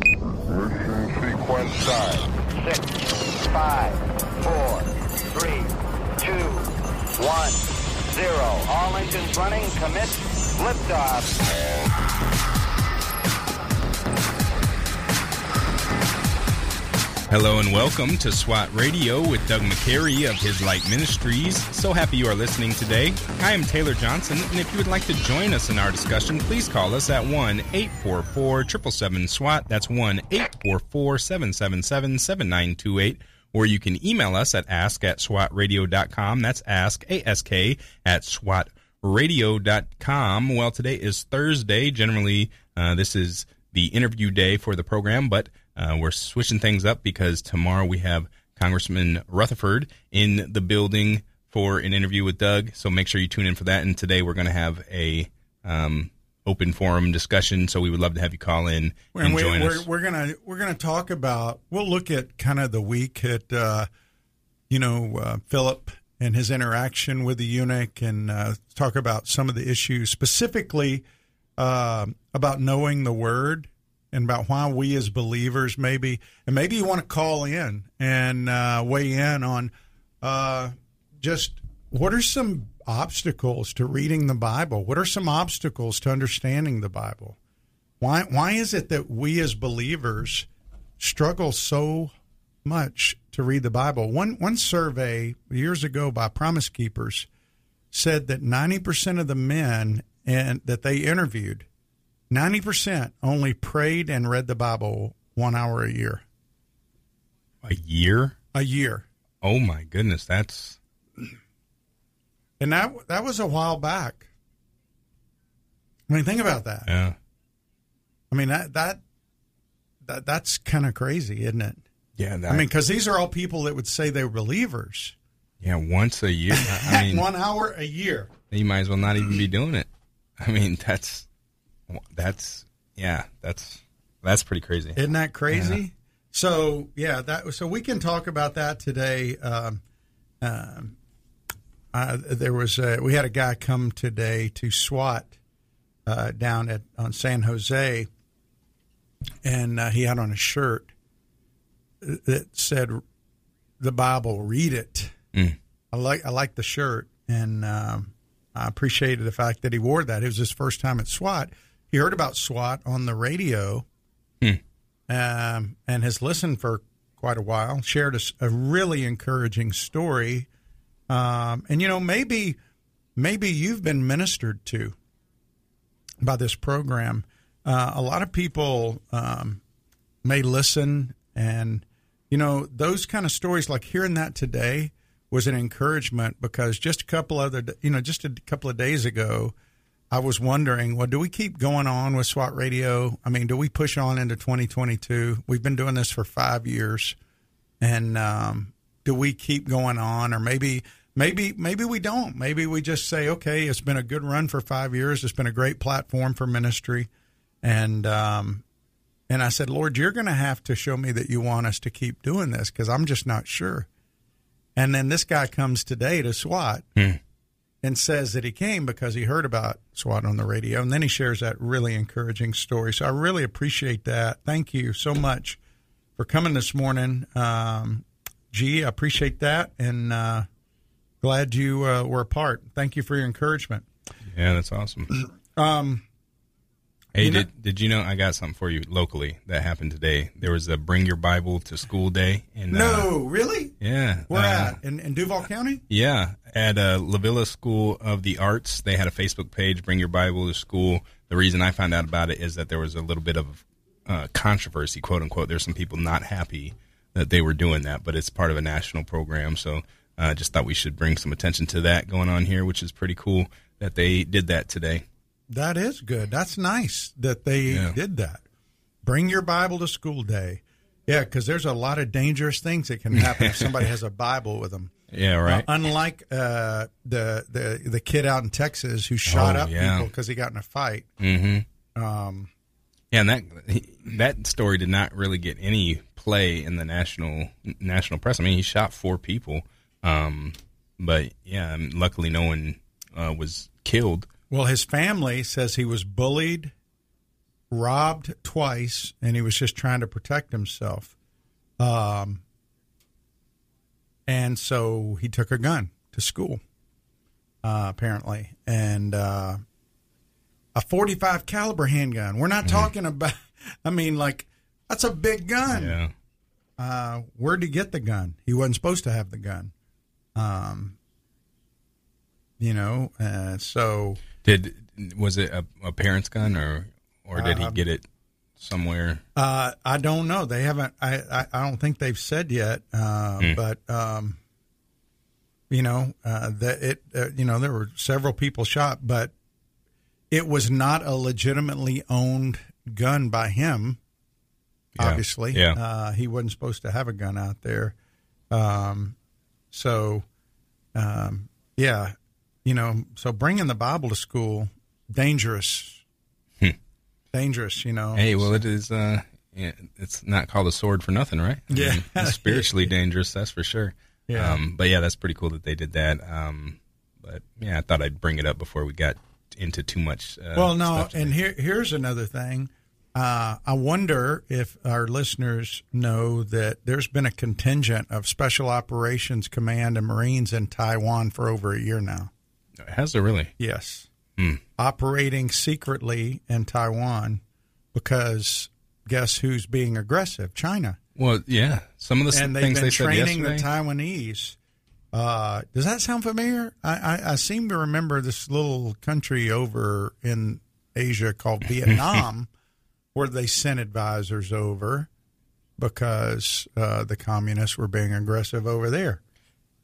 Mission sequence start. Six, five, four, three, two, one, zero. All engines running. Commit. Liftoff. Hello and welcome to SWAT Radio with Doug McCrary of His Light Ministries. So happy you are listening today. I am Taylor Johnson, and if you would like to join us in our discussion, please call us at 1 844 777 SWAT. That's 1 844 777 7928. Or you can email us at ask at swatradio.com. That's ask, A-S-K, at swatradio.com. Well, today is Thursday. Generally, uh, this is the interview day for the program, but uh, we're switching things up because tomorrow we have Congressman Rutherford in the building for an interview with Doug. So make sure you tune in for that. And today we're going to have a um, open forum discussion. So we would love to have you call in and, And we, join we're, us. we're gonna we're gonna talk about. We'll look at kind of the week at uh, you know uh, Philip and his interaction with the eunuch, and uh, talk about some of the issues specifically uh, about knowing the word and about why we as believers maybe and maybe you want to call in and uh, weigh in on uh, just what are some obstacles to reading the Bible? What are some obstacles to understanding the Bible? Why why is it that we as believers struggle so much to read the Bible? One one survey years ago by Promise Keepers said that 90% of the men and that they interviewed 90% only prayed and read the Bible 1 hour a year. a year? A year. Oh my goodness, that's And that that was a while back. I mean, think about that. yeah, I mean, that that, that that's kind of crazy, isn't it? yeah. That, I mean, because these are all people that would say they were believers. yeah, once a year. I mean, one hour a year. you might as well not even be doing it. I mean, that's that's yeah, that's that's pretty crazy. Isn't that crazy? So yeah, that so we can talk about that today. Um, um, uh, there was a, we had a guy come today to SWAT uh, down at on San Jose, and uh, he had on a shirt that said the Bible, read it. Mm. I like I like the shirt, and um, I appreciated the fact that he wore that. It was his first time at SWAT. He heard about SWAT on the radio, um, and has listened for quite a while. Shared a really encouraging story, um, and you know maybe maybe you've been ministered to by this program. Uh, a lot of people um, may listen, and you know those kind of stories, like hearing that today, was an encouragement because just a couple other, you know, just a couple of days ago, I was wondering, well, do we keep going on with SWAT Radio? I mean, do we push on into 2022? We've been doing this for five years, and um, do we keep going on, or maybe, maybe, maybe we don't? Maybe we just say, okay, it's been a good run for five years. It's been a great platform for ministry, and um, and I said, Lord, you're going to have to show me that you want us to keep doing this because I'm just not sure. And then this guy comes today to SWAT and says that he came because he heard about SWAT on the radio. And then he shares that really encouraging story. So I really appreciate that. Thank you so much for coming this morning. Um, G, I appreciate that. And uh, glad you uh, were a part. Thank you for your encouragement. Yeah, that's awesome. Um, Hey, You know- did did you know I got something for you locally that happened today? There was a Bring Your Bible to School Day. And, uh, no, really? yeah. Where uh, at? In, in Duval County? Yeah, at uh, La Villa School of the Arts, they had a Facebook page, Bring Your Bible to School. The reason I found out about it is that there was a little bit of uh, controversy, quote unquote. There's some people not happy that they were doing that, but it's part of a national program. So I uh, just thought we should bring some attention to that going on here, which is pretty cool that they did that today. That is good. That's nice that they Yeah. did that. Bring your Bible to school day. Yeah, because there's a lot of dangerous things that can happen if somebody has a Bible with them. Yeah, right. Uh, unlike uh, the the the kid out in Texas who shot Oh, up yeah. people because he got in a fight. mm-hmm. Um, Yeah, and that that story did not really get any play in the national national press. I mean, he shot four people, um, but yeah, luckily no one uh, was killed. Well, his family says he was bullied robbed twice, and he was just trying to protect himself. Um, and so he took a gun to school, uh, apparently, and uh, a 45 caliber handgun. We're not Mm-hmm. talking about. I mean, like that's a big gun. Yeah. Uh, where'd he get the gun? He wasn't supposed to have the gun. Um, you know, uh, so Did was it a, a parent's gun or or did he Um, get it somewhere? uh, I don't know. They haven't. I, I, I don't think they've said yet. Uh, Hmm. But um, you know, uh, that it. Uh, you know, there were several people shot, but it was not a legitimately owned gun by him. Yeah. Obviously, Yeah. Uh, he wasn't supposed to have a gun out there. Um, so, um, yeah, you know, so bringing the Bible to school dangerous, dangerous. You know, Hmm. Hey, well, it is. Uh, yeah, it's not called a sword for nothing, right? I Yeah. mean, it's spiritually dangerous, that's for sure. Yeah. Um, but yeah, that's pretty cool that they did that. Um, but yeah, I thought I'd bring it up before we got into too much. Uh, Well, no, and here here's another thing. Uh, I wonder if our listeners know that there's been a contingent of Special Operations Command and Marines in Taiwan for over a year now. Has it really? Yes, Hmm. operating secretly in Taiwan because guess who's being aggressive? China, Well, yeah. Some of the and they've things been they said training the. Taiwanese. Uh, does that sound familiar? I, I, I seem to remember this little country over in Asia called Vietnam, where they sent advisors over because uh, the communists were being aggressive over there,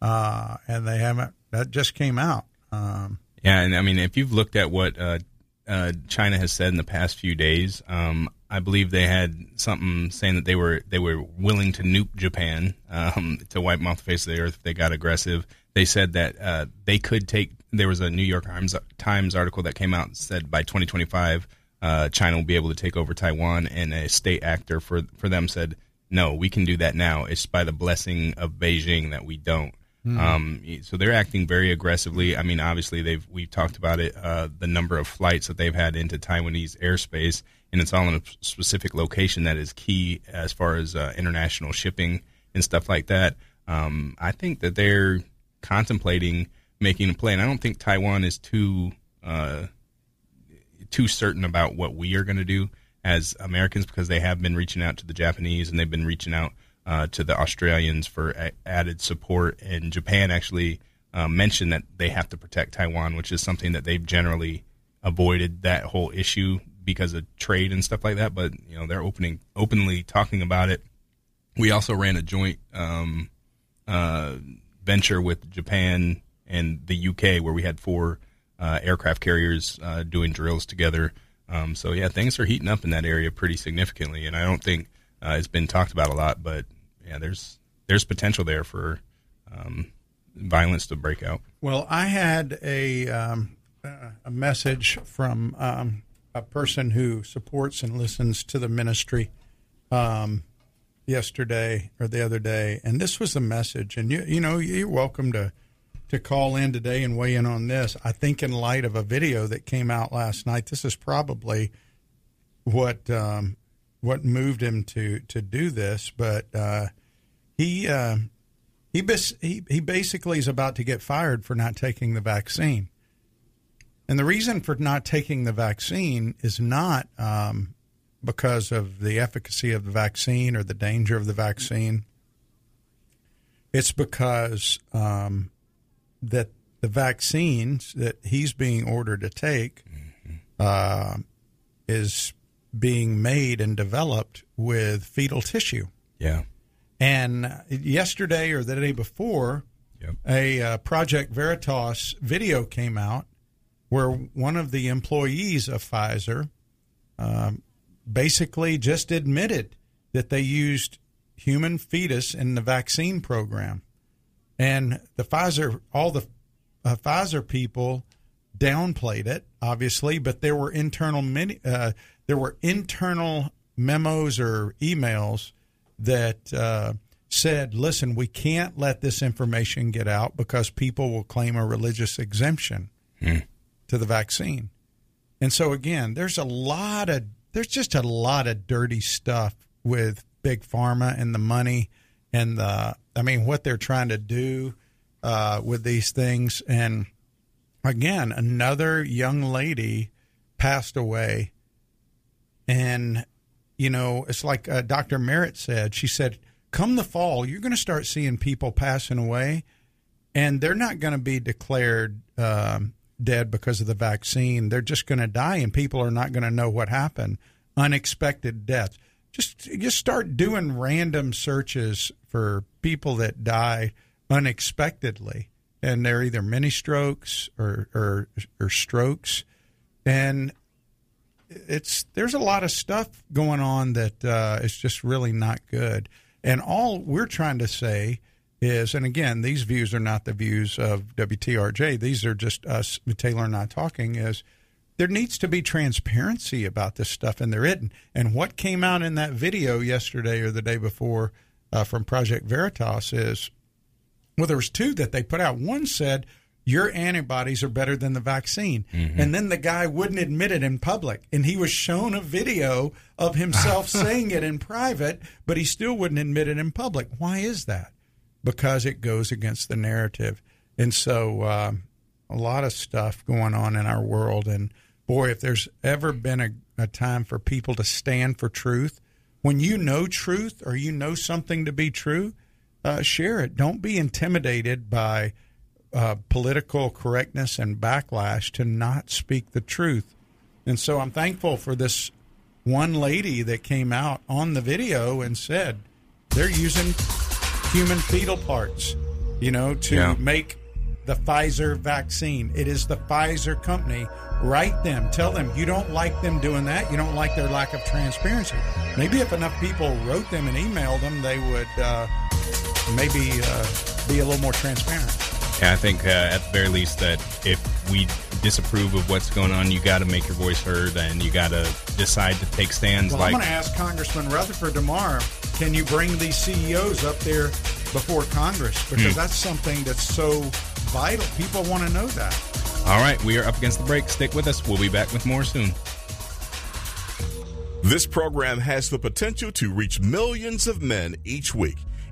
uh, and they haven't. That just came out. Um, Yeah, and I mean, if you've looked at what uh, uh, China has said in the past few days, um, I believe they had something saying that they were they were willing to nuke Japan um, to wipe them off the face of the earth if they got aggressive. They said that uh, they could take. There was a New York Times, Times article that came out and said by 2025, uh, China will be able to take over Taiwan, and a state actor for for them said, "No, we can do that now. It's by the blessing of Beijing that we don't." Um, so they're acting very aggressively. I mean, obviously they've we've talked about it. Uh, the number of flights that they've had into Taiwanese airspace, and it's all in a specific location that is key as far as uh, international shipping and stuff like that. Um, I think that they're contemplating making a play, and I don't think Taiwan is too uh, too certain about what we are going to do as Americans because they have been reaching out to the Japanese and they've been reaching out uh, to the Australians for a- added support. And Japan actually uh, mentioned that they have to protect Taiwan, which is something that they've generally avoided that whole issue because of trade and stuff like that. But you know they're opening openly talking about it. We also ran a joint um, uh, venture with Japan and the UK where we had four uh, aircraft carriers uh, doing drills together. Um, so yeah, things are heating up in that area pretty significantly, and I don't think uh, it's been talked about a lot. But yeah, there's there's potential there for um, violence to break out. Well, I had a um, a message from um, a person who supports and listens to the ministry um, yesterday or the other day, and this was the message. And you you know you're welcome to to call in today and weigh in on this. I think in light of a video that came out last night, this is probably what um, what moved him to to do this. But uh, he. Uh, he, bas- he he basically is about to get fired for not taking the vaccine, and the reason for not taking the vaccine is not um, because of the efficacy of the vaccine or the danger of the vaccine. It's because um, that the vaccines that he's being ordered to take uh, is being made and developed with fetal tissue. Yeah. And yesterday or the day before, Yep. a uh, Project Veritas video came out where one of the employees of Pfizer um, basically just admitted that they used human fetus in the vaccine program. And the Pfizer, all the uh, Pfizer people downplayed it, obviously, but there were internal many, uh, there were internal memos or emails that uh, said, "Listen, we can't let this information get out because people will claim a religious exemption to the vaccine." And so again, there's a lot of there's just a lot of dirty stuff with big pharma and the money and the I mean what they're trying to do uh, with these things. And again, another young lady passed away, and you know it's like uh, Dr. Merritt said. She said, "Come the fall, you're going to start seeing people passing away." And they're not going to be declared um, dead because of the vaccine. They're just going to die, and people are not going to know what happened. Unexpected deaths. Just just start doing random searches for people that die unexpectedly, and they're either mini strokes or, or or strokes, and it's there's a lot of stuff going on that uh, is just really not good. And all we're trying to say is, and again, these views are not the views of WTRJ. These are just us, Taylor and I talking. Is there needs to be transparency about this stuff, and there isn't. And what came out in that video yesterday or the day before uh, from Project Veritas is, well, there was two that they put out. One said your antibodies are better than the vaccine, mm-hmm. and then the guy wouldn't admit it in public, and he was shown a video of himself saying it in private, but he still wouldn't admit it in public. Why is that? because it goes against the narrative. And so, uh, a lot of stuff going on in our world. And boy, if there's ever been a, a time for people to stand for truth, when you know truth or you know something to be true, uh, share it. Don't be intimidated by uh, political correctness and backlash to not speak the truth. And so I'm thankful for this one lady that came out on the video and said they're using human fetal parts, you know, to yeah. make the Pfizer vaccine. It is the Pfizer company. Write them. Tell them you don't like them doing that. You don't like their lack of transparency. Maybe if enough people wrote them and emailed them, they would uh, maybe uh, be a little more transparent. Yeah, I think uh, at the very least that if we disapprove of what's going on, you got to make your voice heard and you got to decide to take stands. Well, like I'm going to ask Congressman Rutherford tomorrow. Can you bring these CEOs up there before Congress? Because mm. that's something that's so vital. People want to know that. All right, we are up against the break. Stick with us. We'll be back with more soon. This program has the potential to reach millions of men each week.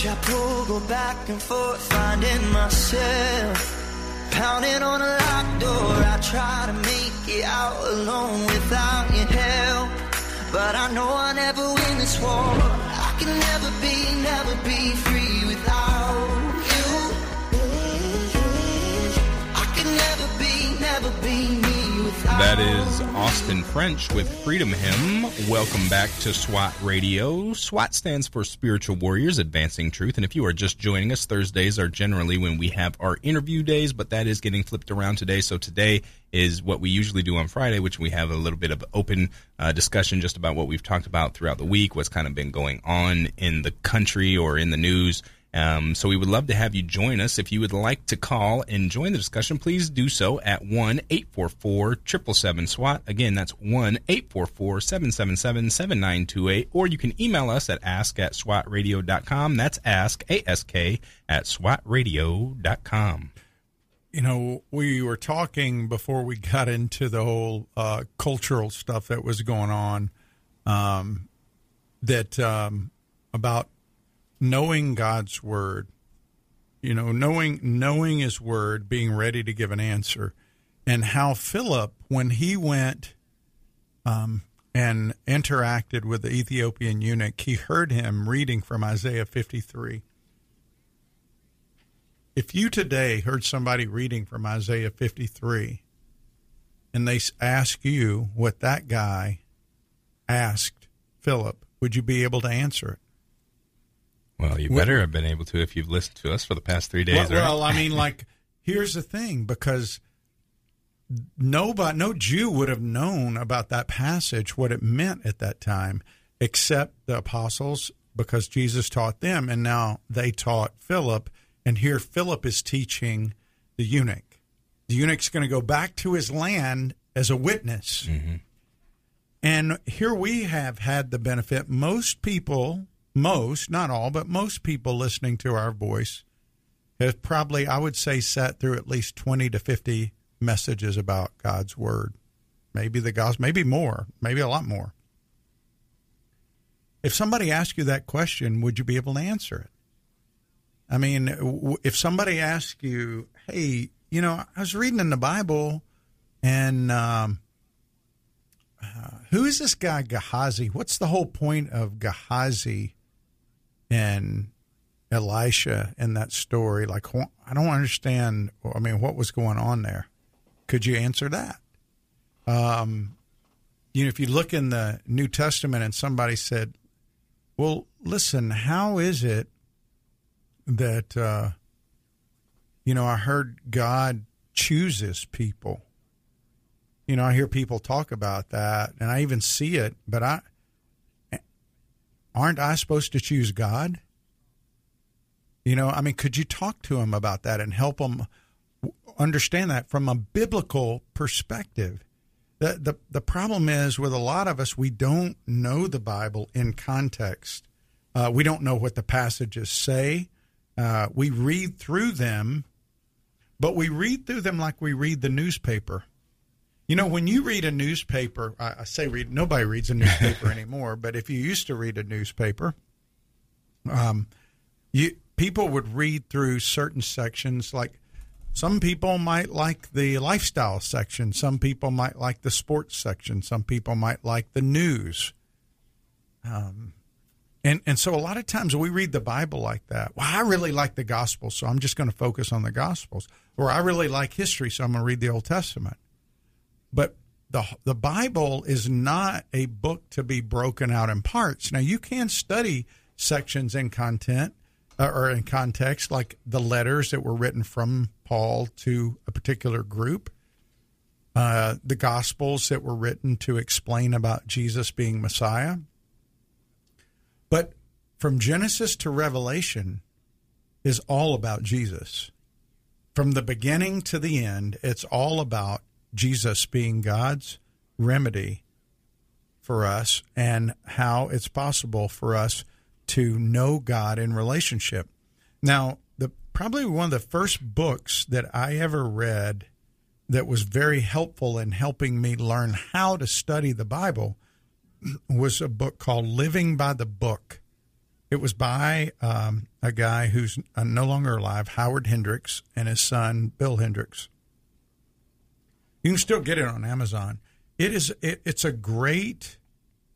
Push, I pull, go back and forth, finding myself. Pounding on a locked door, I try to make it out alone without your help. But I know I never win this war. I can never be, never be free without you. I can never be, never be. That is Austin French with Freedom Hymn. Welcome back to SWAT Radio. SWAT stands for Spiritual Warriors Advancing Truth. And if you are just joining us, Thursdays are generally when we have our interview days, but that is getting flipped around today. So today is what we usually do on Friday, which we have a little bit of open uh, discussion just about what we've talked about throughout the week, what's kind of been going on in the country or in the news. Um, so we would love to have you join us. If you would like to call and join the discussion, please do so at 1 844 777 SWAT. Again, that's 1 844 777 7928. Or you can email us at ask at swatradio.com. That's ask, A S K, at swatradio.com. you know, we were talking before we got into the whole uh, cultural stuff that was going on. Um, that um, about knowing God's word, you know, knowing knowing His word, being ready to give an answer, and how Philip, when he went um, and interacted with the Ethiopian eunuch, he heard him reading from Isaiah fifty three. If you today heard somebody reading from Isaiah 53 and they ask you what that guy asked Philip, would you be able to answer it? Well, you better have been able to if you've listened to us for the past three days. Well, right? well I mean, like, here's the thing because nobody, no Jew would have known about that passage, what it meant at that time, except the apostles, because Jesus taught them, and now they taught Philip and here Philip is teaching the eunuch. The eunuch's going to go back to his land as a witness. Mm-hmm. And here we have had the benefit. Most people, most, not all, but most people listening to our voice have probably, I would say, sat through at least 20 to 50 messages about God's word. Maybe the gospel, maybe more, maybe a lot more. If somebody asked you that question, would you be able to answer it? I mean, if somebody asked you, "Hey, you know, I was reading in the Bible, and um, uh, who is this guy Gehazi? What's the whole point of Gehazi and Elisha in that story? Like, I don't understand. I mean, what was going on there? Could you answer that? Um, you know, if you look in the New Testament and somebody said, "Well, listen, how is it?" that uh, you know I heard God chooses people. You know, I hear people talk about that, and I even see it. But I aren't I supposed to choose God? You know, I mean, could you talk to him about that and help him understand that from a biblical perspective? The, the, the problem is with a lot of us, we don't know the Bible in context. Uh, we don't know what the passages say. Uh, we read through them, but we read through them like we read the newspaper. You know, when you read a newspaper, I, I say read. Nobody reads a newspaper anymore. But if you used to read a newspaper, um, you people would read through certain sections. Like some people might like the lifestyle section. Some people might like the sports section. Some people might like the news. Um, and and so a lot of times we read the Bible like that. Well, I really like the Gospels, so I'm just going to focus on the Gospels. Or I really like history, so I'm going to read the Old Testament. But the the Bible is not a book to be broken out in parts. Now you can study sections in content uh, or in context, like the letters that were written from Paul to a particular group, uh, the Gospels that were written to explain about Jesus being Messiah but from Genesis to Revelation is all about Jesus. From the beginning to the end, it's all about Jesus being God's remedy for us and how it's possible for us to know God in relationship. Now, the probably one of the first books that I ever read that was very helpful in helping me learn how to study the Bible was a book called Living by the Book. It was by um, a guy who's uh, no longer alive, Howard Hendricks, and his son, Bill Hendricks. You can still get it on Amazon. It is it, it's a great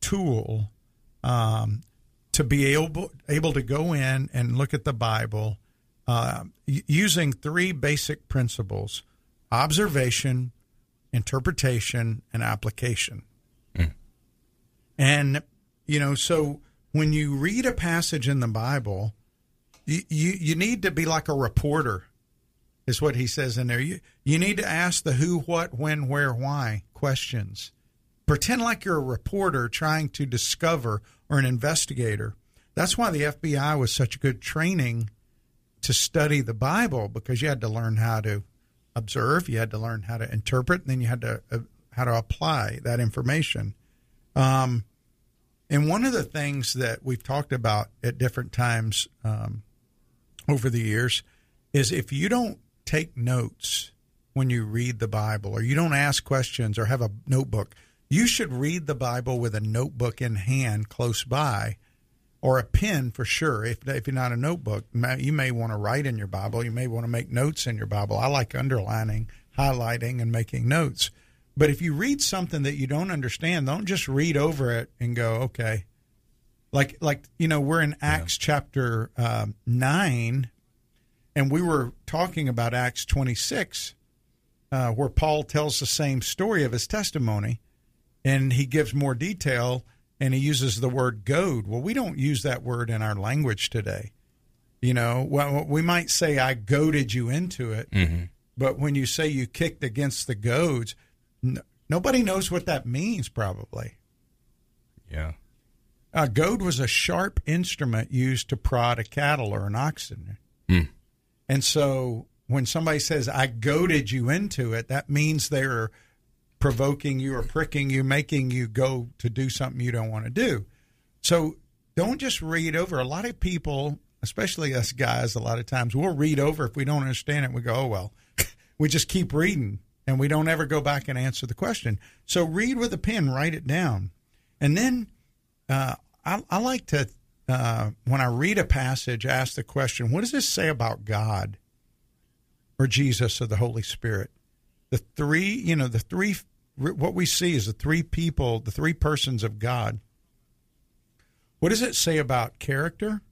tool um, to be able able to go in and look at the Bible uh, using three basic principles: observation, interpretation, and application. Mm. And you know, so when you read a passage in the Bible, you, you, you need to be like a reporter, is what he says in there. You, you need to ask the who, what, when, where, why questions. Pretend like you're a reporter trying to discover or an investigator. That's why the FBI was such a good training to study the Bible because you had to learn how to observe, you had to learn how to interpret, and then you had to uh, how to apply that information. Um, and one of the things that we've talked about at different times um, over the years is if you don't take notes when you read the Bible or you don't ask questions or have a notebook, you should read the Bible with a notebook in hand close by or a pen for sure. If, if you're not a notebook, you may want to write in your Bible. You may want to make notes in your Bible. I like underlining, highlighting, and making notes. But if you read something that you don't understand, don't just read over it and go, okay. Like, like you know, we're in Acts yeah. chapter uh, 9, and we were talking about Acts 26, uh, where Paul tells the same story of his testimony, and he gives more detail, and he uses the word goad. Well, we don't use that word in our language today. You know, well, we might say, I goaded you into it. Mm-hmm. But when you say you kicked against the goads, nobody knows what that means, probably. Yeah. A goad was a sharp instrument used to prod a cattle or an oxen. Mm. And so when somebody says, I goaded you into it, that means they're provoking you or pricking you, making you go to do something you don't want to do. So don't just read over. A lot of people, especially us guys, a lot of times we'll read over. If we don't understand it, we go, oh, well, we just keep reading and we don't ever go back and answer the question. So read with a pen, write it down. And then uh, I, I, like to, uh, when I read a passage, ask the question, what does this say about God or Jesus or the Holy Spirit? The three, you know, the three, what we see is the three people, the three persons of God. What does it say about character?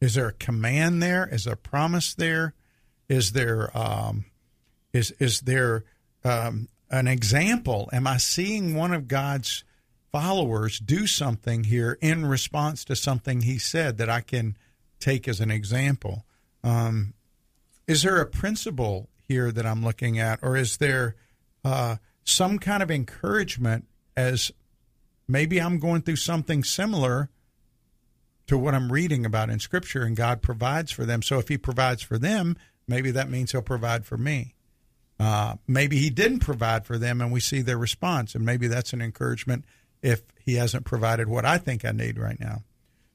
Is there a command there? Is there a promise there? Is there um, is is there um, an example? Am I seeing one of God's followers do something here in response to something He said that I can take as an example? Um, is there a principle here that I'm looking at, or is there uh, some kind of encouragement as maybe I'm going through something similar? to what I'm reading about in Scripture, and God provides for them. So if He provides for them, maybe that means He'll provide for me. Uh, maybe he didn't provide for them and we see their response. And maybe that's an encouragement if he hasn't provided what I think I need right now.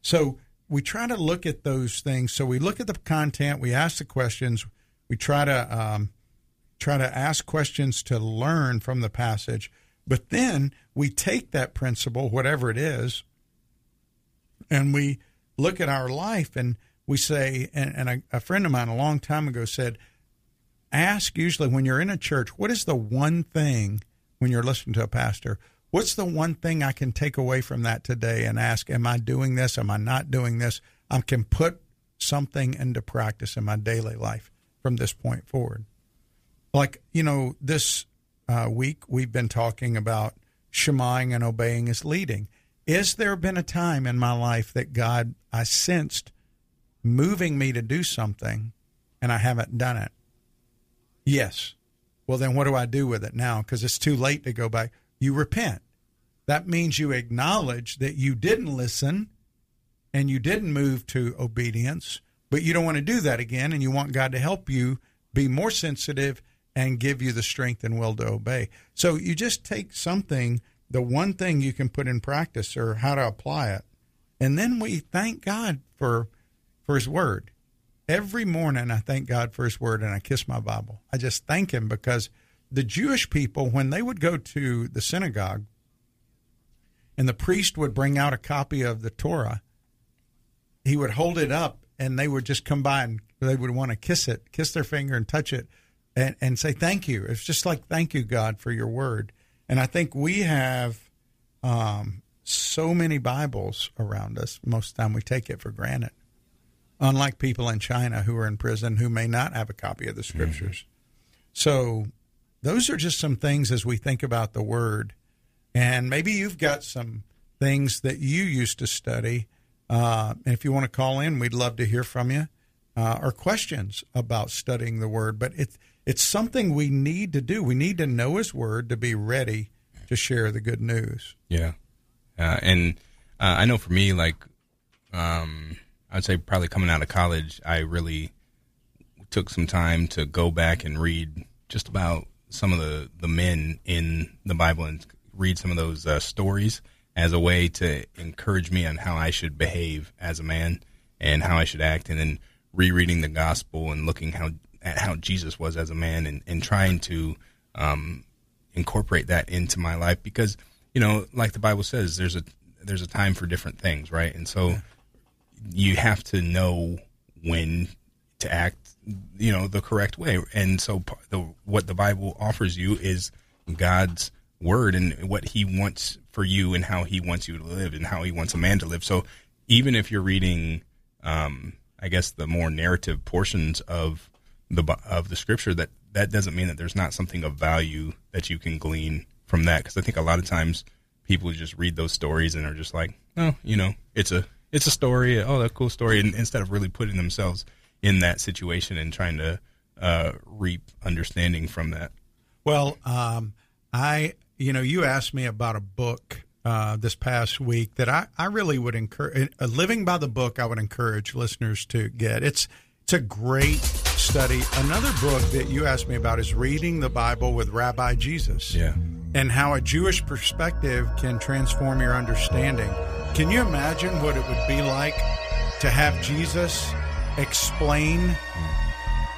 So we try to look at those things. So we look at the content, we ask the questions, we try to um, try to ask questions to learn from the passage, but then we take that principle, whatever it is, and we look at our life and we say, and, and a, a friend of mine a long time ago said, ask usually when you're in a church, what is the one thing when you're listening to a pastor? What's the one thing I can take away from that today and ask, am I doing this? Am I not doing this? I can put something into practice in my daily life from this point forward. Like, you know, this uh, week we've been talking about shemaing and obeying is leading. Is there been a time in my life that God, I sensed moving me to do something and I haven't done it? Yes. Well, then what do I do with it now? Because it's too late to go back. You repent. That means you acknowledge that you didn't listen and you didn't move to obedience, but you don't want to do that again. And you want God to help you be more sensitive and give you the strength and will to obey. So you just take something, the one thing you can put in practice or how to apply it. And then we thank God for for his word every morning I thank God for His Word and I kiss my Bible. I just thank Him because the Jewish people, when they would go to the synagogue and the priest would bring out a copy of the Torah, he would hold it up and they would just come by and they would want to kiss it, kiss their finger and touch it and, and say thank you. It's just like thank you, God, for your word. And I think we have um, so many Bibles around us. Most of the time we take it for granted unlike people in China who are in prison who may not have a copy of the mm-hmm. scriptures. Mm-hmm. So, those are just some things as we think about the word. And maybe you've got some things that you used to study. Uh, and if you want to call in, we'd love to hear from you uh, or questions about studying the word. But it's, it's something we need to do. We need to know his word to be ready to share the good news. Yeah. Uh, and uh, I know for me, like, um, I'd say probably coming out of college, I really took some time to go back and read just about some of the, the men in the Bible and read some of those uh, stories as a way to encourage me on how I should behave as a man and how I should act. And then rereading the gospel and looking how at how Jesus was as a man and, and trying to um, incorporate that into my life because you know, like the Bible says, there's a there's a time for different things, right? And so you have to know when to act, you know, the correct way. And so the, what the Bible offers you is God's word and what He wants for you and how He wants you to live and how He wants a man to live. So even if you're reading, um, I guess the more narrative portions of the of the Scripture, that that doesn't mean that there's not something of value that you can glean from that. Because I think a lot of times people just read those stories and are just like, oh, you know, it's a it's a story. Oh, that cool story. And instead of really putting themselves in that situation and trying to uh, reap understanding from that. Well, um, I, you know, you asked me about a book uh, this past week that I, I really would encourage. Uh, living by the book, I would encourage listeners to get. It's it's a great study. Another book that you asked me about is Reading the Bible with Rabbi Jesus. Yeah. And how a Jewish perspective can transform your understanding. Can you imagine what it would be like to have Jesus explain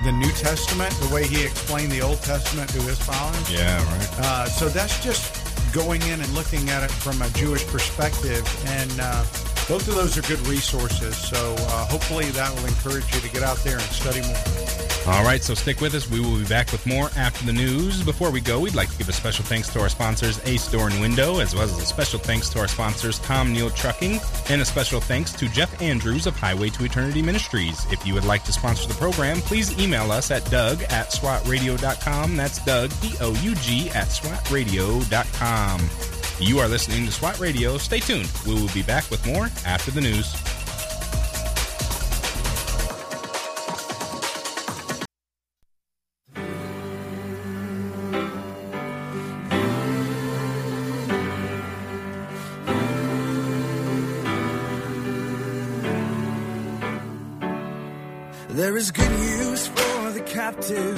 the New Testament the way he explained the Old Testament to his followers? Yeah, right. Uh, so that's just going in and looking at it from a Jewish perspective. And uh, both of those are good resources. So uh, hopefully that will encourage you to get out there and study more. All right, so stick with us. We will be back with more after the news. Before we go, we'd like to give a special thanks to our sponsors, Ace Door and Window, as well as a special thanks to our sponsors, Tom Neal Trucking, and a special thanks to Jeff Andrews of Highway to Eternity Ministries. If you would like to sponsor the program, please email us at doug at swatradio.com. That's Doug, D-O-U-G, at swatradio.com. You are listening to SWAT Radio. Stay tuned. We will be back with more after the news. There is good news for the captive,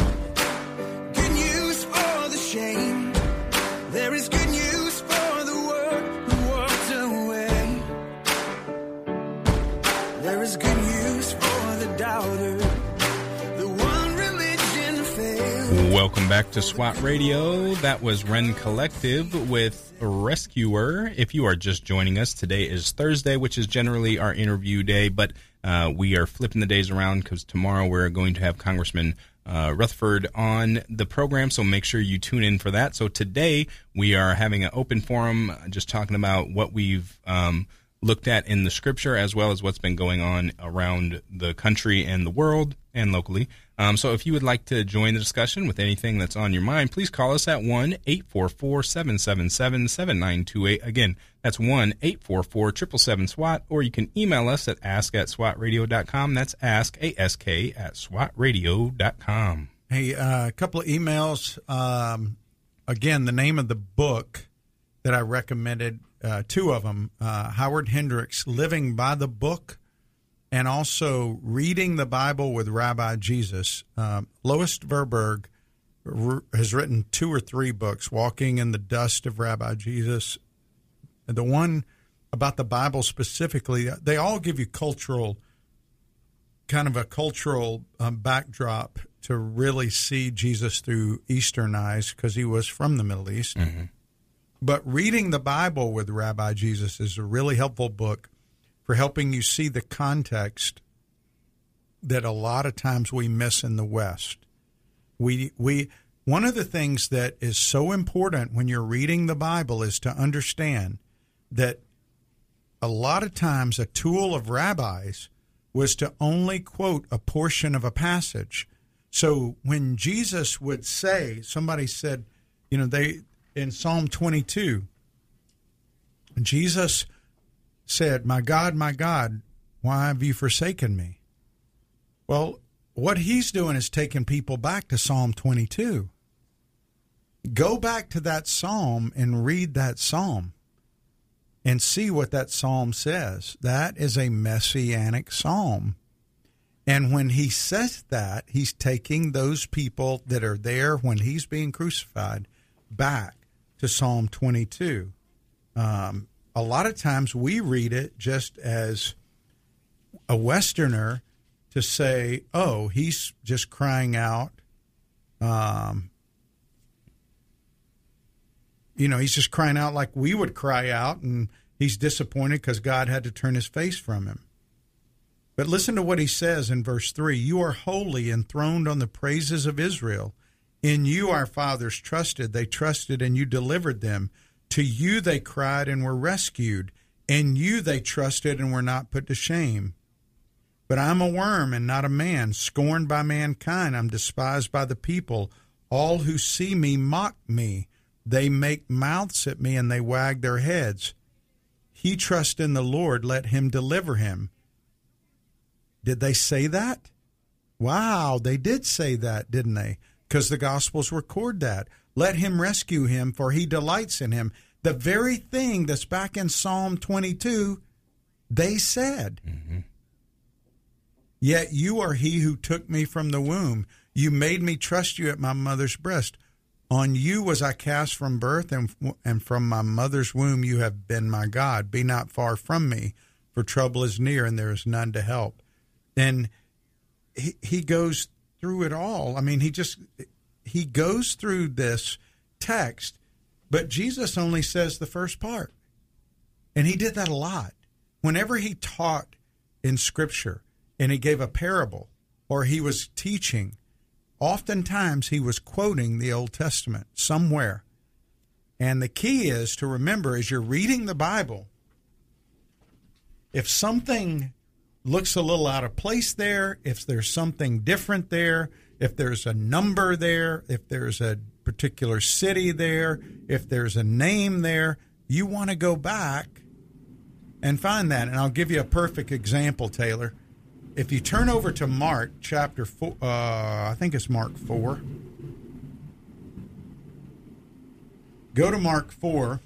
Welcome back to SWAT Radio. That was Rend Collective with Rescuer. If you are just joining us, today is Thursday, which is generally our interview day, but uh, we are flipping the days around because tomorrow we're going to have Congressman uh, Rutherford on the program, so make sure you tune in for that. So today we are having an open forum, just talking about what we've um, looked at in the scripture as well as what's been going on around the country and the world and locally. Um, so if you would like to join the discussion with anything that's on your mind, please call us at 1 844 777 7928. Again, that's 1 844 777 SWAT, or you can email us at ask at swatradio.com. That's ask, ask at swatradio.com. Hey, uh, a couple of emails. Um, again, the name of the book that I recommended, uh, two of them uh, Howard Hendricks, Living by the Book and also reading the Bible with Rabbi Jesus. Uh, Lois Tverberg has written two or three books, Walking in the Dust of Rabbi Jesus. The one about the Bible specifically, they all give you cultural, kind of a cultural um, backdrop to really see Jesus through Eastern eyes because he was from the Middle East. Mm-hmm. But reading the Bible with Rabbi Jesus is a really helpful book for helping you see the context that a lot of times we miss in the West. We we one of the things that is so important when you're reading the Bible is to understand that a lot of times a tool of rabbis was to only quote a portion of a passage. So when Jesus would say, somebody said, you know, they in Psalm 22, Jesus said, My God, my God, why have you forsaken me? Well, what he's doing is taking people back to Psalm 22. Go back to that psalm and read that psalm and see what that psalm says. That is a messianic psalm. And when he says that, he's taking those people that are there when he's being crucified back to Psalm 22. Um, a lot of times we read it just as a Westerner to say, "Oh, he's just crying out." Um, you know, he's just crying out like we would cry out, and he's disappointed because God had to turn his face from him. But listen to what he says in verse 3 You are holy, enthroned on the praises of Israel. In you our fathers trusted. They trusted, and you delivered them. To you they cried and were rescued. In you they trusted and were not put to shame. But I'm a worm and not a man, scorned by mankind. I'm despised by the people. All who see me mock me. They make mouths at me and they wag their heads. He trusts in the Lord, let him deliver him. Did they say that? Wow, they did say that, didn't they? Because the Gospels record that. Let him rescue him, for he delights in him. The very thing that's back in Psalm 22, they said. Mm-hmm. Yet you are he who took me from the womb. You made me trust you at my mother's breast. On you was I cast from birth, and, and from my mother's womb you have been my God. Be not far from me, for trouble is near, and there is none to help. And he, he goes through it all. I mean, he just he goes through this text, but Jesus only says the first part. And he did that a lot. Whenever he taught in Scripture, and he gave a parable or he was teaching, oftentimes he was quoting the Old Testament somewhere. And the key is to remember as you're reading the Bible, if something looks a little out of place there, if there's something different there, if there's a number there, if there's a particular city there, if there's a name there, you want to go back and find that. And I'll give you a perfect example, Taylor if you turn over to Mark chapter four, uh, I think it's Mark four. Go to Mark four,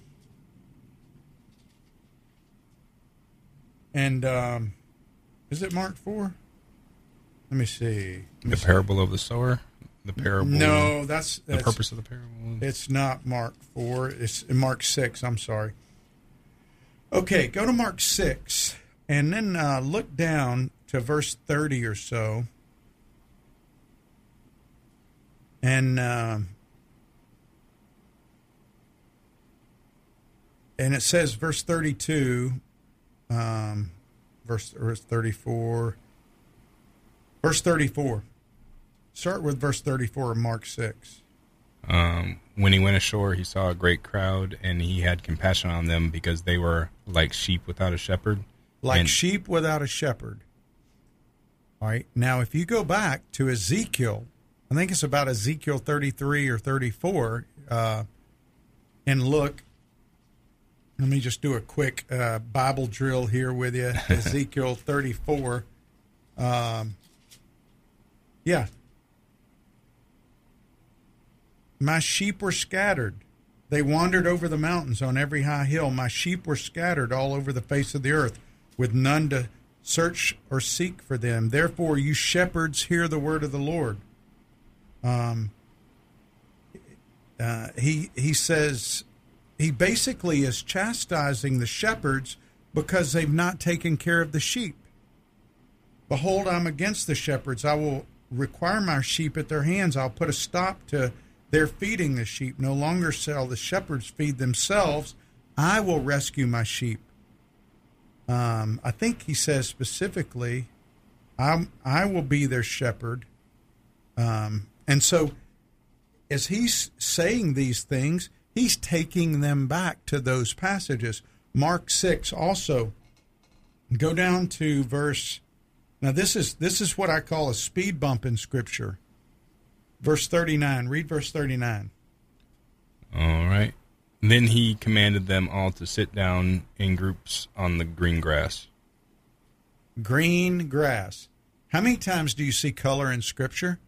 and um, is it Mark four? Let me see. Let me the see. parable of the sower. The parable. No, that's, that's the purpose of the parable. It's not Mark four. It's Mark six. I'm sorry. Okay, go to Mark six, and then uh, look down to verse 30 or so. And uh, and it says verse 32 um, verse, verse 34 verse 34 start with verse 34 of mark 6 um, when he went ashore he saw a great crowd and he had compassion on them because they were like sheep without a shepherd like and, sheep without a shepherd all right. Now, if you go back to Ezekiel, I think it's about Ezekiel 33 or 34, uh, and look, let me just do a quick uh, Bible drill here with you. Ezekiel 34. Um, yeah. My sheep were scattered. They wandered over the mountains on every high hill. My sheep were scattered all over the face of the earth, with none to search or seek for them. Therefore, you shepherds, hear the word of the Lord. Um, uh, he he says he basically is chastising the shepherds because they've not taken care of the sheep. Behold, I'm against the shepherds. I will require my sheep at their hands. I'll put a stop to their feeding the sheep. No longer shall the shepherds feed themselves. I will rescue my sheep. Um, I think he says specifically, I'm, I will be their shepherd. Um, and so, as he's saying these things, he's taking them back to those passages. Mark 6 also. Go down to verse. Now, this is, this is what I call a speed bump in Scripture. Verse 39. Read verse 39. All right. Then he commanded them all to sit down in groups on the green grass. Green grass. How many times do you see color in Scripture?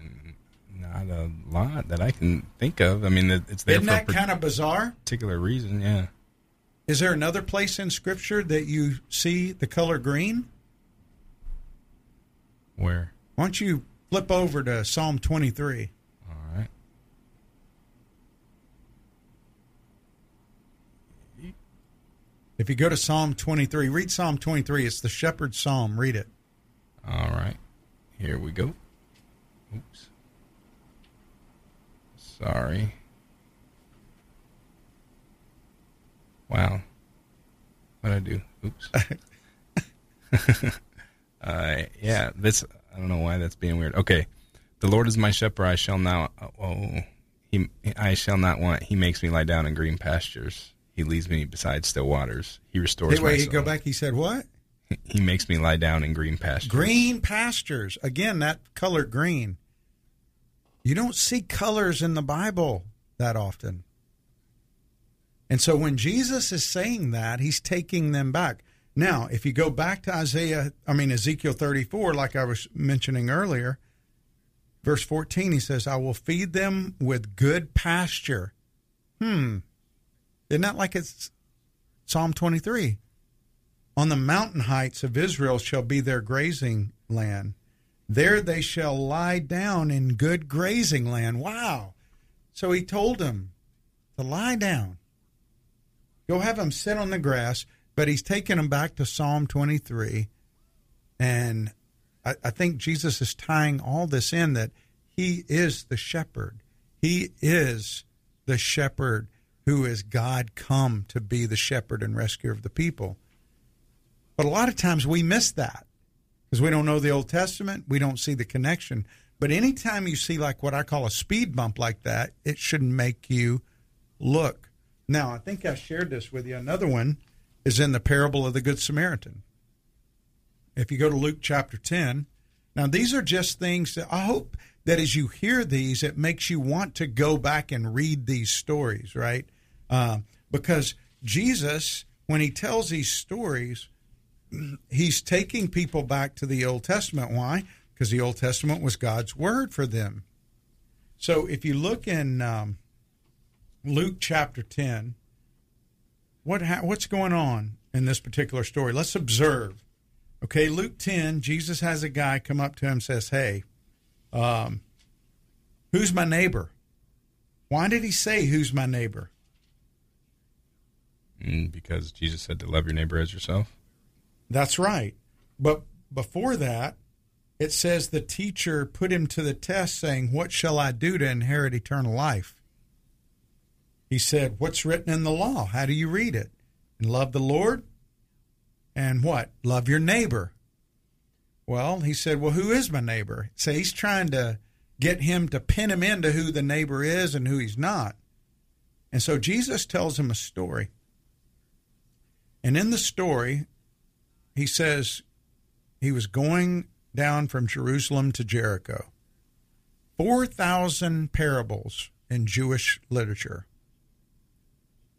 Mm, not a lot that I can think of. I mean, it's there Isn't for that kind of bizarre? Particular reason, yeah. Is there another place in Scripture that you see the color green? Where? Why don't you flip over to Psalm 23? If you go to Psalm 23, read Psalm 23. It's the shepherd's psalm. Read it. All right. Here we go. Oops. Sorry. Wow. What'd I do? Oops. uh, yeah, this, I don't know why that's being weird. Okay. The Lord is my shepherd, I shall not, oh, he, I shall not want. He makes me lie down in green pastures. He leads me beside still waters. He restores Hey, my wait, soul. go back. He said what? He makes me lie down in green pastures. Green pastures. Again, that color green. You don't see colors in the Bible that often. And so when Jesus is saying that, he's taking them back. Now, if you go back to Isaiah, I mean, Ezekiel 34, like I was mentioning earlier, verse 14, he says, I will feed them with good pasture. Hmm. Isn't that like it's Psalm 23? On the mountain heights of Israel shall be their grazing land. There they shall lie down in good grazing land. Wow. So he told them to lie down. Go have him sit on the grass, but he's taking him back to Psalm 23. And I, I think Jesus is tying all this in that he is the shepherd. He is the shepherd who is God come to be the shepherd and rescuer of the people. But a lot of times we miss that because we don't know the Old Testament. We don't see the connection. But anytime you see like what I call a speed bump like that, it should make you look. Now, I think I shared this with you. Another one is in the parable of the Good Samaritan. If you go to Luke chapter 10, now these are just things that I hope that as you hear these, it makes you want to go back and read these stories, right? Uh, because Jesus, when he tells these stories, he's taking people back to the Old Testament. Why? Because the Old Testament was God's word for them. So if you look in um, Luke chapter 10, what ha- what's going on in this particular story? Let's observe. Okay, Luke 10, Jesus has a guy come up to him and says, Hey, um, who's my neighbor? Why did he say, Who's my neighbor? Mm, because Jesus said to love your neighbor as yourself. That's right. But before that, it says the teacher put him to the test, saying, What shall I do to inherit eternal life? He said, What's written in the law? How do you read it? And love the Lord? And what? Love your neighbor. Well, he said, Well, who is my neighbor? So he's trying to get him to pin him into who the neighbor is and who he's not. And so Jesus tells him a story. And in the story, he says he was going down from Jerusalem to Jericho. 4,000 parables in Jewish literature.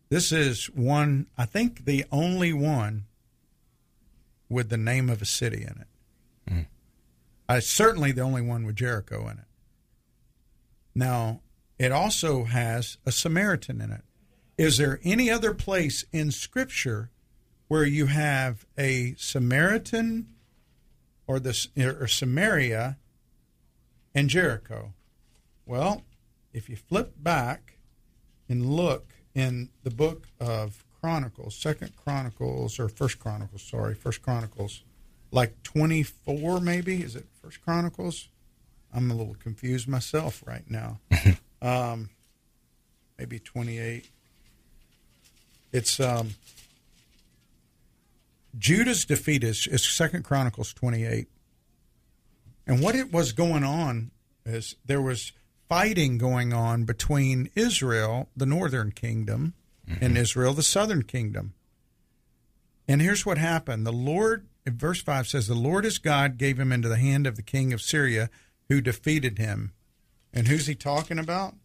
This is one, I think the only one with the name of a city in it. Mm. Uh, certainly the only one with Jericho in it. Now, it also has a Samaritan in it. Is there any other place in Scripture where you have a Samaritan or the or Samaria and Jericho? Well, if you flip back and look in the book of Chronicles, Second Chronicles or First Chronicles, sorry, First Chronicles, like twenty four maybe is it First Chronicles? I'm a little confused myself right now. um, maybe twenty eight. It's um, Judah's defeat is, is Second Chronicles 28. And what it was going on is there was fighting going on between Israel, the northern kingdom, and Israel, the southern kingdom. And here's what happened. The Lord, verse 5 says, The Lord his God gave him into the hand of the king of Syria, who defeated him. And who's he talking about?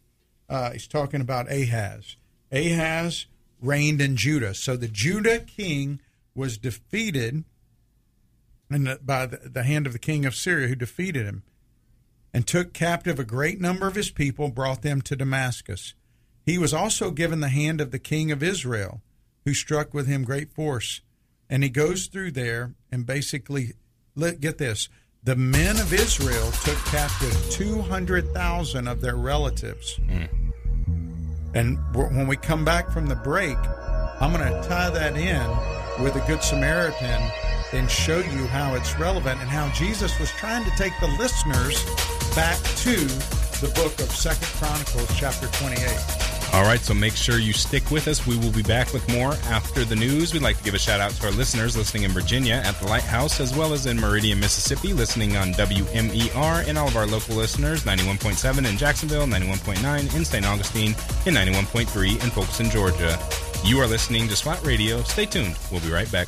Uh, he's talking about Ahaz. Ahaz reigned in Judah. So the Judah king was defeated in the, by the, the hand of the king of Syria, who defeated him and took captive a great number of his people, brought them to Damascus. He was also given the hand of the king of Israel, who struck with him great force. And he goes through there and basically, let, get this the men of Israel took captive 200,000 of their relatives. Hmm. And when we come back from the break, I'm going to tie that in with a Good Samaritan and show you how it's relevant and how Jesus was trying to take the listeners back to the book of Second Chronicles, chapter 28. All right, so make sure you stick with us. We will be back with more after the news. We'd like to give a shout out to our listeners listening in Virginia at the Lighthouse, as well as in Meridian, Mississippi, listening on WMER, and all of our local listeners 91.7 in Jacksonville, 91.9 in St. Augustine, and 91.3 in Folkston, Georgia. You are listening to SWAT Radio. Stay tuned. We'll be right back.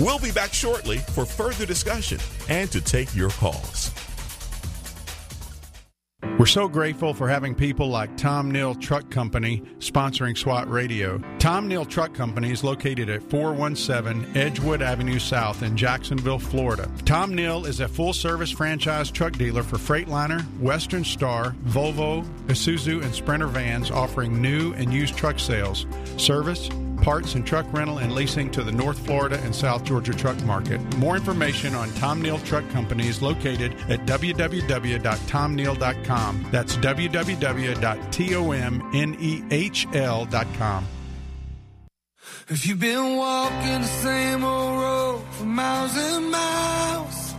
We'll be back shortly for further discussion and to take your calls. We're so grateful for having people like Tom Nehl Truck Company sponsoring SWAT Radio. Tom Nehl Truck Company is located at 417 Edgewood Avenue South in Jacksonville, Florida. Tom Nehl is a full service franchise truck dealer for Freightliner, Western Star, Volvo, Isuzu, and Sprinter vans offering new and used truck sales, service, parts and truck rental and leasing to the North Florida and South Georgia truck market. More information on Tom Nehl Truck Company is located at www.tomnehl.com. That's www.tomnehl.com. If you've been walking the same old road for miles and miles,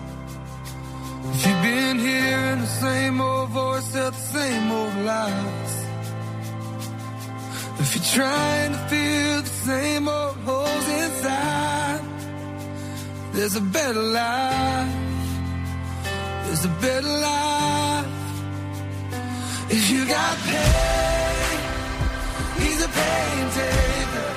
if you've been hearing the same old voice at the same old lies. If you're trying to fill the same old holes inside, there's a better life. There's a better life. If you got pain, he's a pain taker.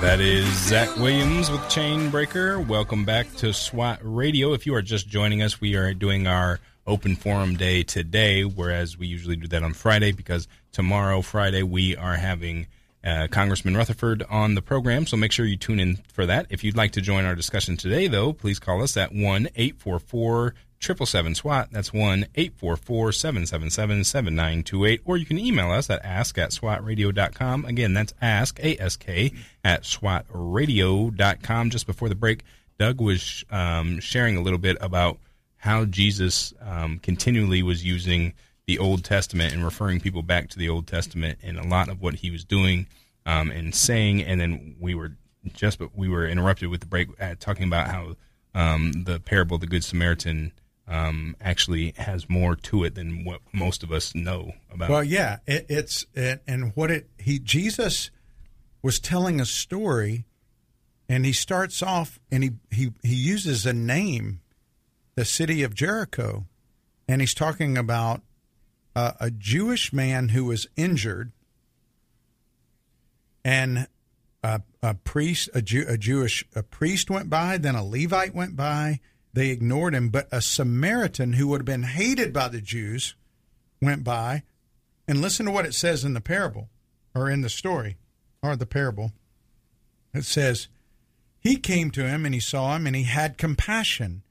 That is Zach Williams with Chainbreaker. Welcome back to SWAT Radio. If you are just joining us, we are doing our open forum day today, whereas we usually do that on Friday because tomorrow, Friday, we are having uh, Congressman Rutherford on the program. So make sure you tune in for that. If you'd like to join our discussion today, though, please call us at 1 844 777 SWAT. That's 1 844 777 7928. Or you can email us at ask at swatradio.com. Again, that's ask, ask, at swatradio.com. Just before the break, Doug was um, sharing a little bit about how Jesus um, continually was using the Old Testament and referring people back to the Old Testament and a lot of what he was doing um, and saying. And then we were just, but we were interrupted with the break at talking about how um, the parable of the Good Samaritan um, actually has more to it than what most of us know about. Well, yeah, it, it's it, and what it he Jesus was telling a story, and he starts off and he he he uses a name the city of Jericho, and he's talking about uh, a Jewish man who was injured, and a, a priest, a, Jew, a Jewish a priest went by, then a Levite went by. They ignored him, but a Samaritan who would have been hated by the Jews went by. And listen to what it says in the parable, or in the story, or the parable. It says, He came to him and he saw him and he had compassion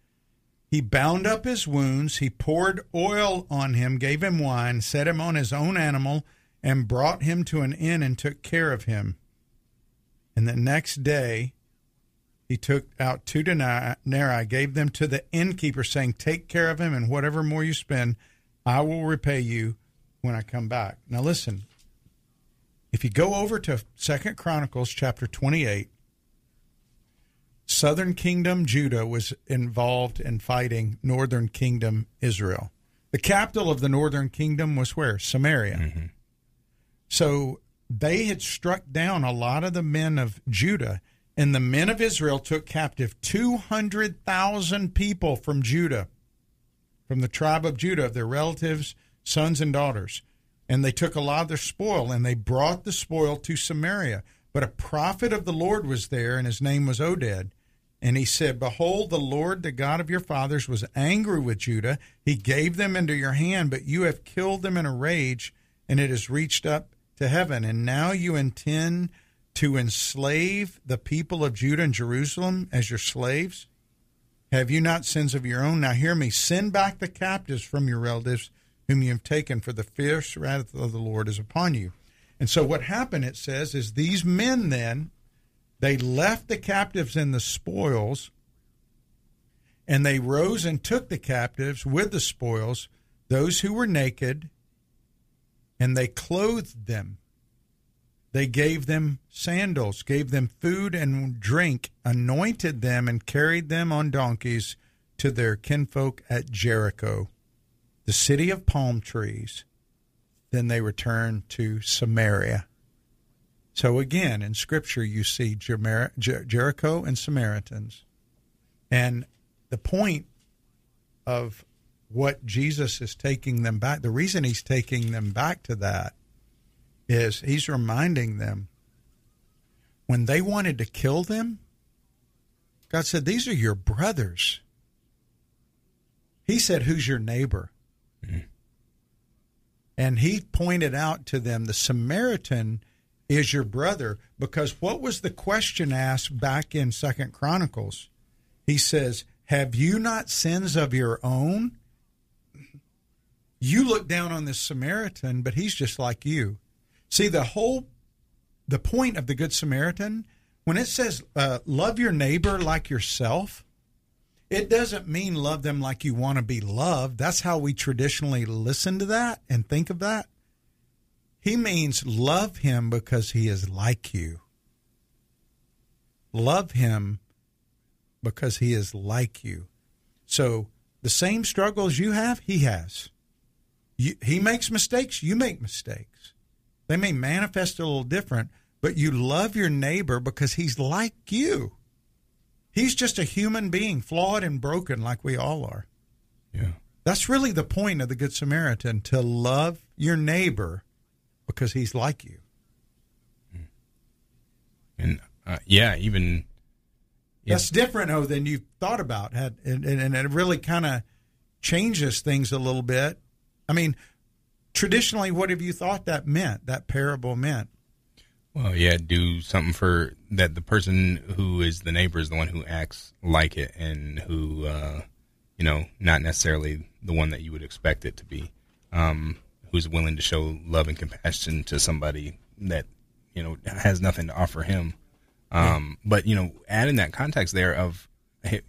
he bound up his wounds, he poured oil on him, gave him wine, set him on his own animal, and brought him to an inn and took care of him. And the next day he took out two denarii, gave them to the innkeeper, saying, Take care of him, and whatever more you spend, I will repay you when I come back. Now listen, if you go over to Second Chronicles chapter 28, Southern Kingdom Judah was involved in fighting Northern Kingdom Israel. The capital of the Northern Kingdom was where? Samaria. Mm-hmm. So they had struck down a lot of the men of Judah, and the men of Israel took captive 200,000 people from Judah, from the tribe of Judah, of their relatives, sons, and daughters. And they took a lot of their spoil, and they brought the spoil to Samaria. But a prophet of the Lord was there, and his name was Oded and he said, Behold, the Lord, the God of your fathers, was angry with Judah. He gave them into your hand, but you have killed them in a rage, and it has reached up to heaven. And now you intend to enslave the people of Judah and Jerusalem as your slaves? Have you not sins of your own? Now hear me. Send back the captives from your relatives whom you have taken, for the fierce wrath of the Lord is upon you. And so what happened, it says, is these men then, they left the captives and the spoils, and they rose and took the captives with the spoils, those who were naked, and they clothed them. They gave them sandals, gave them food and drink, anointed them, and carried them on donkeys to their kinfolk at Jericho, the city of palm trees. Then they returned to Samaria. So again, in Scripture, you see Jer- Jer- Jericho and Samaritans. And the point of what Jesus is taking them back, the reason he's taking them back to that is he's reminding them when they wanted to kill them, God said, These are your brothers. He said, Who's your neighbor? Mm-hmm. And he pointed out to them, The Samaritan is your brother. Because what was the question asked back in Second Chronicles? He says, Have you not sins of your own? You look down on this Samaritan, but he's just like you. See, the whole the point of the Good Samaritan, when it says uh, love your neighbor like yourself, it doesn't mean love them like you want to be loved. That's how we traditionally listen to that and think of that. He means love him because he is like you. Love him because he is like you. So the same struggles you have, he has. You, he makes mistakes, you make mistakes. They may manifest a little different, but you love your neighbor because he's like you. He's just a human being, flawed and broken like we all are. Yeah. That's really the point of the Good Samaritan to love your neighbor because he's like you. And uh, yeah, even that's different oh than you thought about had and, and, and it really kind of changes things a little bit. I mean, traditionally, what have you thought that meant? That parable meant? Well, yeah, do something for that. The person who is the neighbor is the one who acts like it, and who, uh, you know, not necessarily the one that you would expect it to be. Um, who's willing to show love and compassion to somebody that you know has nothing to offer him. Um, yeah. But you know, adding that context there of,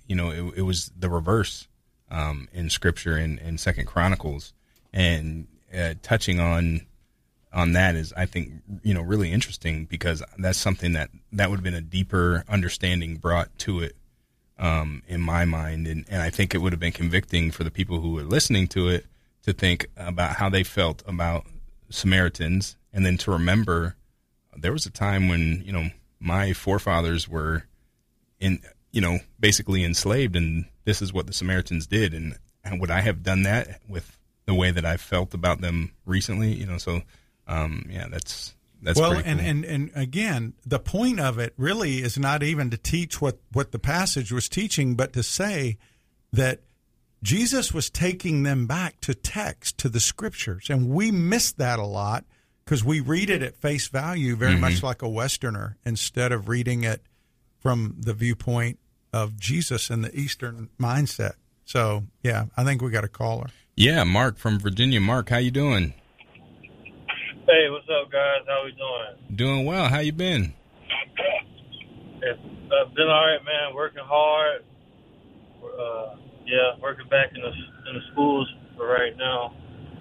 you know, it, it was the reverse um, in Scripture in, in Second Chronicles, and uh, touching on on that is I think you know really interesting because that's something that that would have been a deeper understanding brought to it um, in my mind and, and I think it would have been convicting for the people who were listening to it to think about how they felt about Samaritans and then to remember there was a time when you know my forefathers were in you know basically enslaved and this is what the Samaritans did and would I have done that with the way that I felt about them recently. You know, so um, yeah, that's that's well, cool. and, and and again, the point of it really is not even to teach what what the passage was teaching, but to say that Jesus was taking them back to text to the scriptures, and we miss that a lot because we read it at face value, very mm-hmm. much like a Westerner, instead of reading it from the viewpoint of Jesus and the Eastern mindset. So, yeah, I think we got a caller. Yeah, Mark from Virginia. Mark, how you doing? Hey, what's up, guys? How we doing? Doing well. How you been? It's uh, been all right, man. Working hard. Uh, yeah, working back in the in the schools for right now.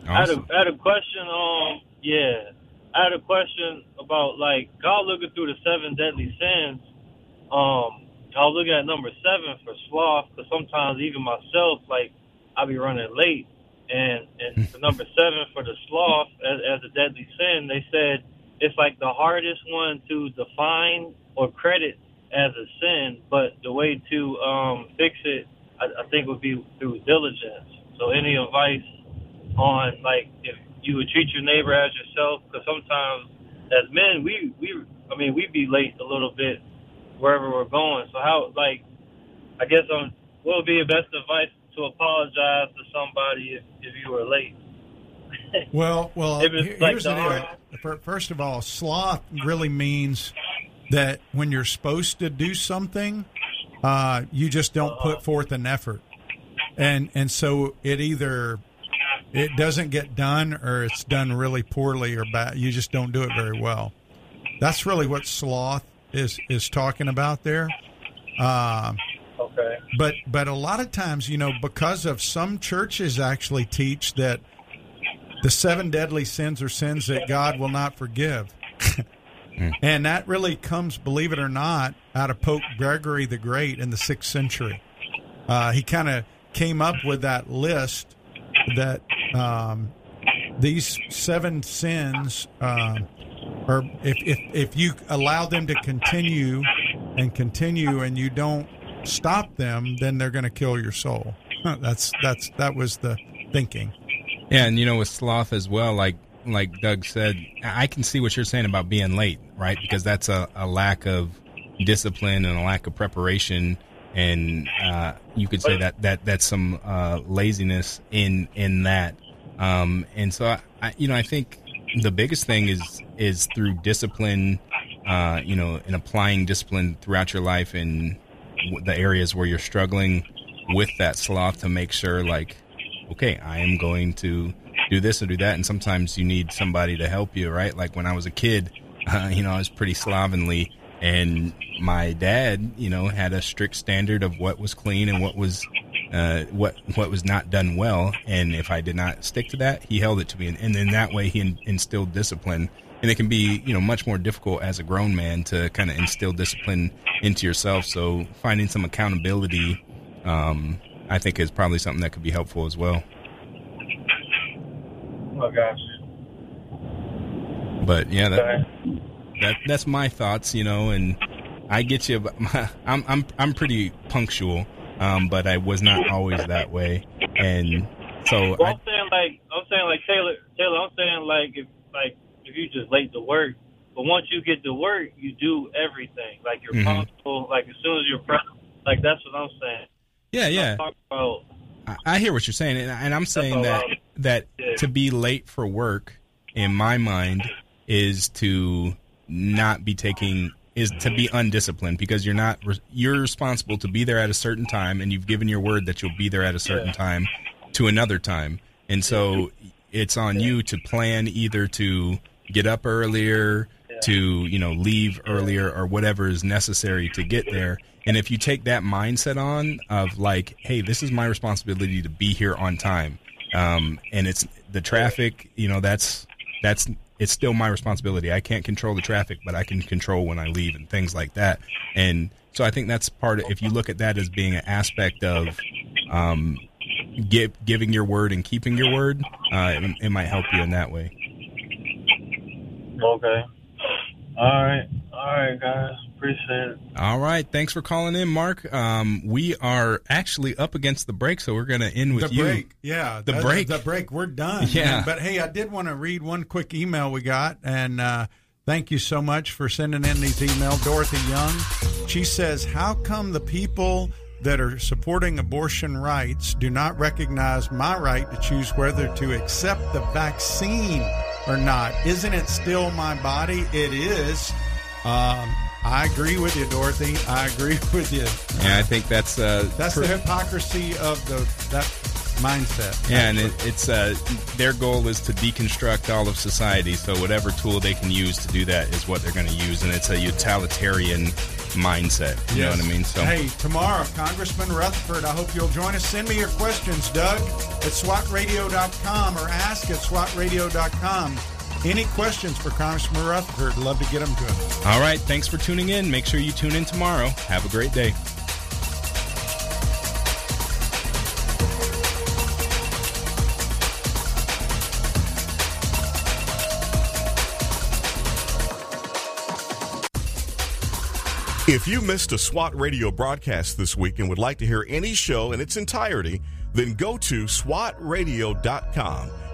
Awesome. I, had a, I had a question. Um, yeah, I had a question about like God looking through the seven deadly sins. Um, I was looking at number seven for sloth because sometimes even myself, like, I'll be running late and and the number seven for the sloth as, as a deadly sin, they said it's like the hardest one to define or credit as a sin, but the way to um, fix it, I, I think, would be through diligence. So, any advice on like if you would treat your neighbor as yourself? Because sometimes, as men, we we I mean, we be late a little bit wherever we're going. So, how like I guess um, what would be your best advice to apologize to somebody if, if you were late. well, well, here's like the deal. First of all, sloth really means that when you're supposed to do something, uh, you just don't put forth an effort, and and so it either it doesn't get done or it's done really poorly or bad. You just don't do it very well. That's really what sloth is is talking about there. Uh, Okay. but but a lot of times, you know, because of some churches actually teach that the seven deadly sins are sins that God will not forgive. and that really comes, believe it or not, out of Pope Gregory the Great in the sixth century. Uh, he kind of came up with that list that um, these seven sins, um, or if, if if you allow them to continue and continue, and you don't stop them, then they're going to kill your soul. That's that's that was the thinking. Yeah, and you know with sloth as well, like like Doug said, I can see what you're saying about being late, right? Because that's a, a lack of discipline and a lack of preparation, and uh, you could say that that that's some uh, laziness in in that. Um, and so, I, I, you know, I think the biggest thing is is through discipline, uh, you know, and applying discipline throughout your life in the areas where you're struggling with that sloth to make sure, like, okay, I am going to do this or do that. And sometimes you need somebody to help you, right? Like when I was a kid, uh, you know, I was pretty slovenly. And my dad, you know, had a strict standard of what was clean and what was uh, what what was not done well. And if I did not stick to that, he held it to me. And, and in that way, he in, instilled discipline. And it can be, you know, much more difficult as a grown man to kind of instill discipline into yourself. So finding some accountability, um, I think, is probably something that could be helpful as well. You. But yeah, that, that that's my thoughts, you know, and I get you. My, I'm I'm I'm pretty punctual, um, but I was not always that way, and so Well, I, I'm saying like I'm saying like Taylor Taylor. I'm saying like if like if you just late to work, but once you get to work, you do everything. Like you're Mhm. punctual. Like as soon as you're. Like that's what I'm saying. yeah, yeah, I, I hear what you're saying, and, and I'm saying that. That to be late for work, in my mind, is to not be taking is to be undisciplined because you're not you're responsible to be there at a certain time, and you've given your word that you'll be there at a certain time to another time, and so it's on you to plan either to get up earlier to you know leave earlier or whatever is necessary to get there. And if you take that mindset on of like hey this is my responsibility to be here on time um, and it's the traffic you know that's that's it's still my responsibility i can't control the traffic but i can control when i leave and things like that and so i think that's part of if you look at that as being an aspect of um, give, giving your word and keeping your word uh, it, it might help you in that way okay. All right, all right, guys. Appreciate it. All right. Thanks for calling in, Mark. Um, we are actually up against the break, so we're going to end with the you. break, yeah, The that- break. the break. We're done. Yeah. but hey, I did want to read one quick email we got, and uh, thank you so much for sending in these emails, Dorothy Young. She says, "How come the people?" That are supporting abortion rights do not recognize my right to choose whether to accept the vaccine or not. Isn't it still my body? It is. Um, I agree with you, Dorothy. I agree with you. Yeah, I think that's uh, That's per- the hypocrisy of the that mindset. yeah, and it, it's uh, their goal is to deconstruct all of society. So whatever tool they can use to do that is what they're going to use, and it's a utilitarian mindset. You know what I mean? So hey, tomorrow, Congressman Rutherford, I hope you'll join us. Send me your questions, Doug, at swatradio.com or ask at swatradio.com. Any questions for Congressman Rutherford? Love to get them to him. all right. Thanks for tuning in. Make sure you tune in tomorrow. Have a great day. If you missed a SWAT radio broadcast this week and would like to hear any show in its entirety, then go to SWATradio.com.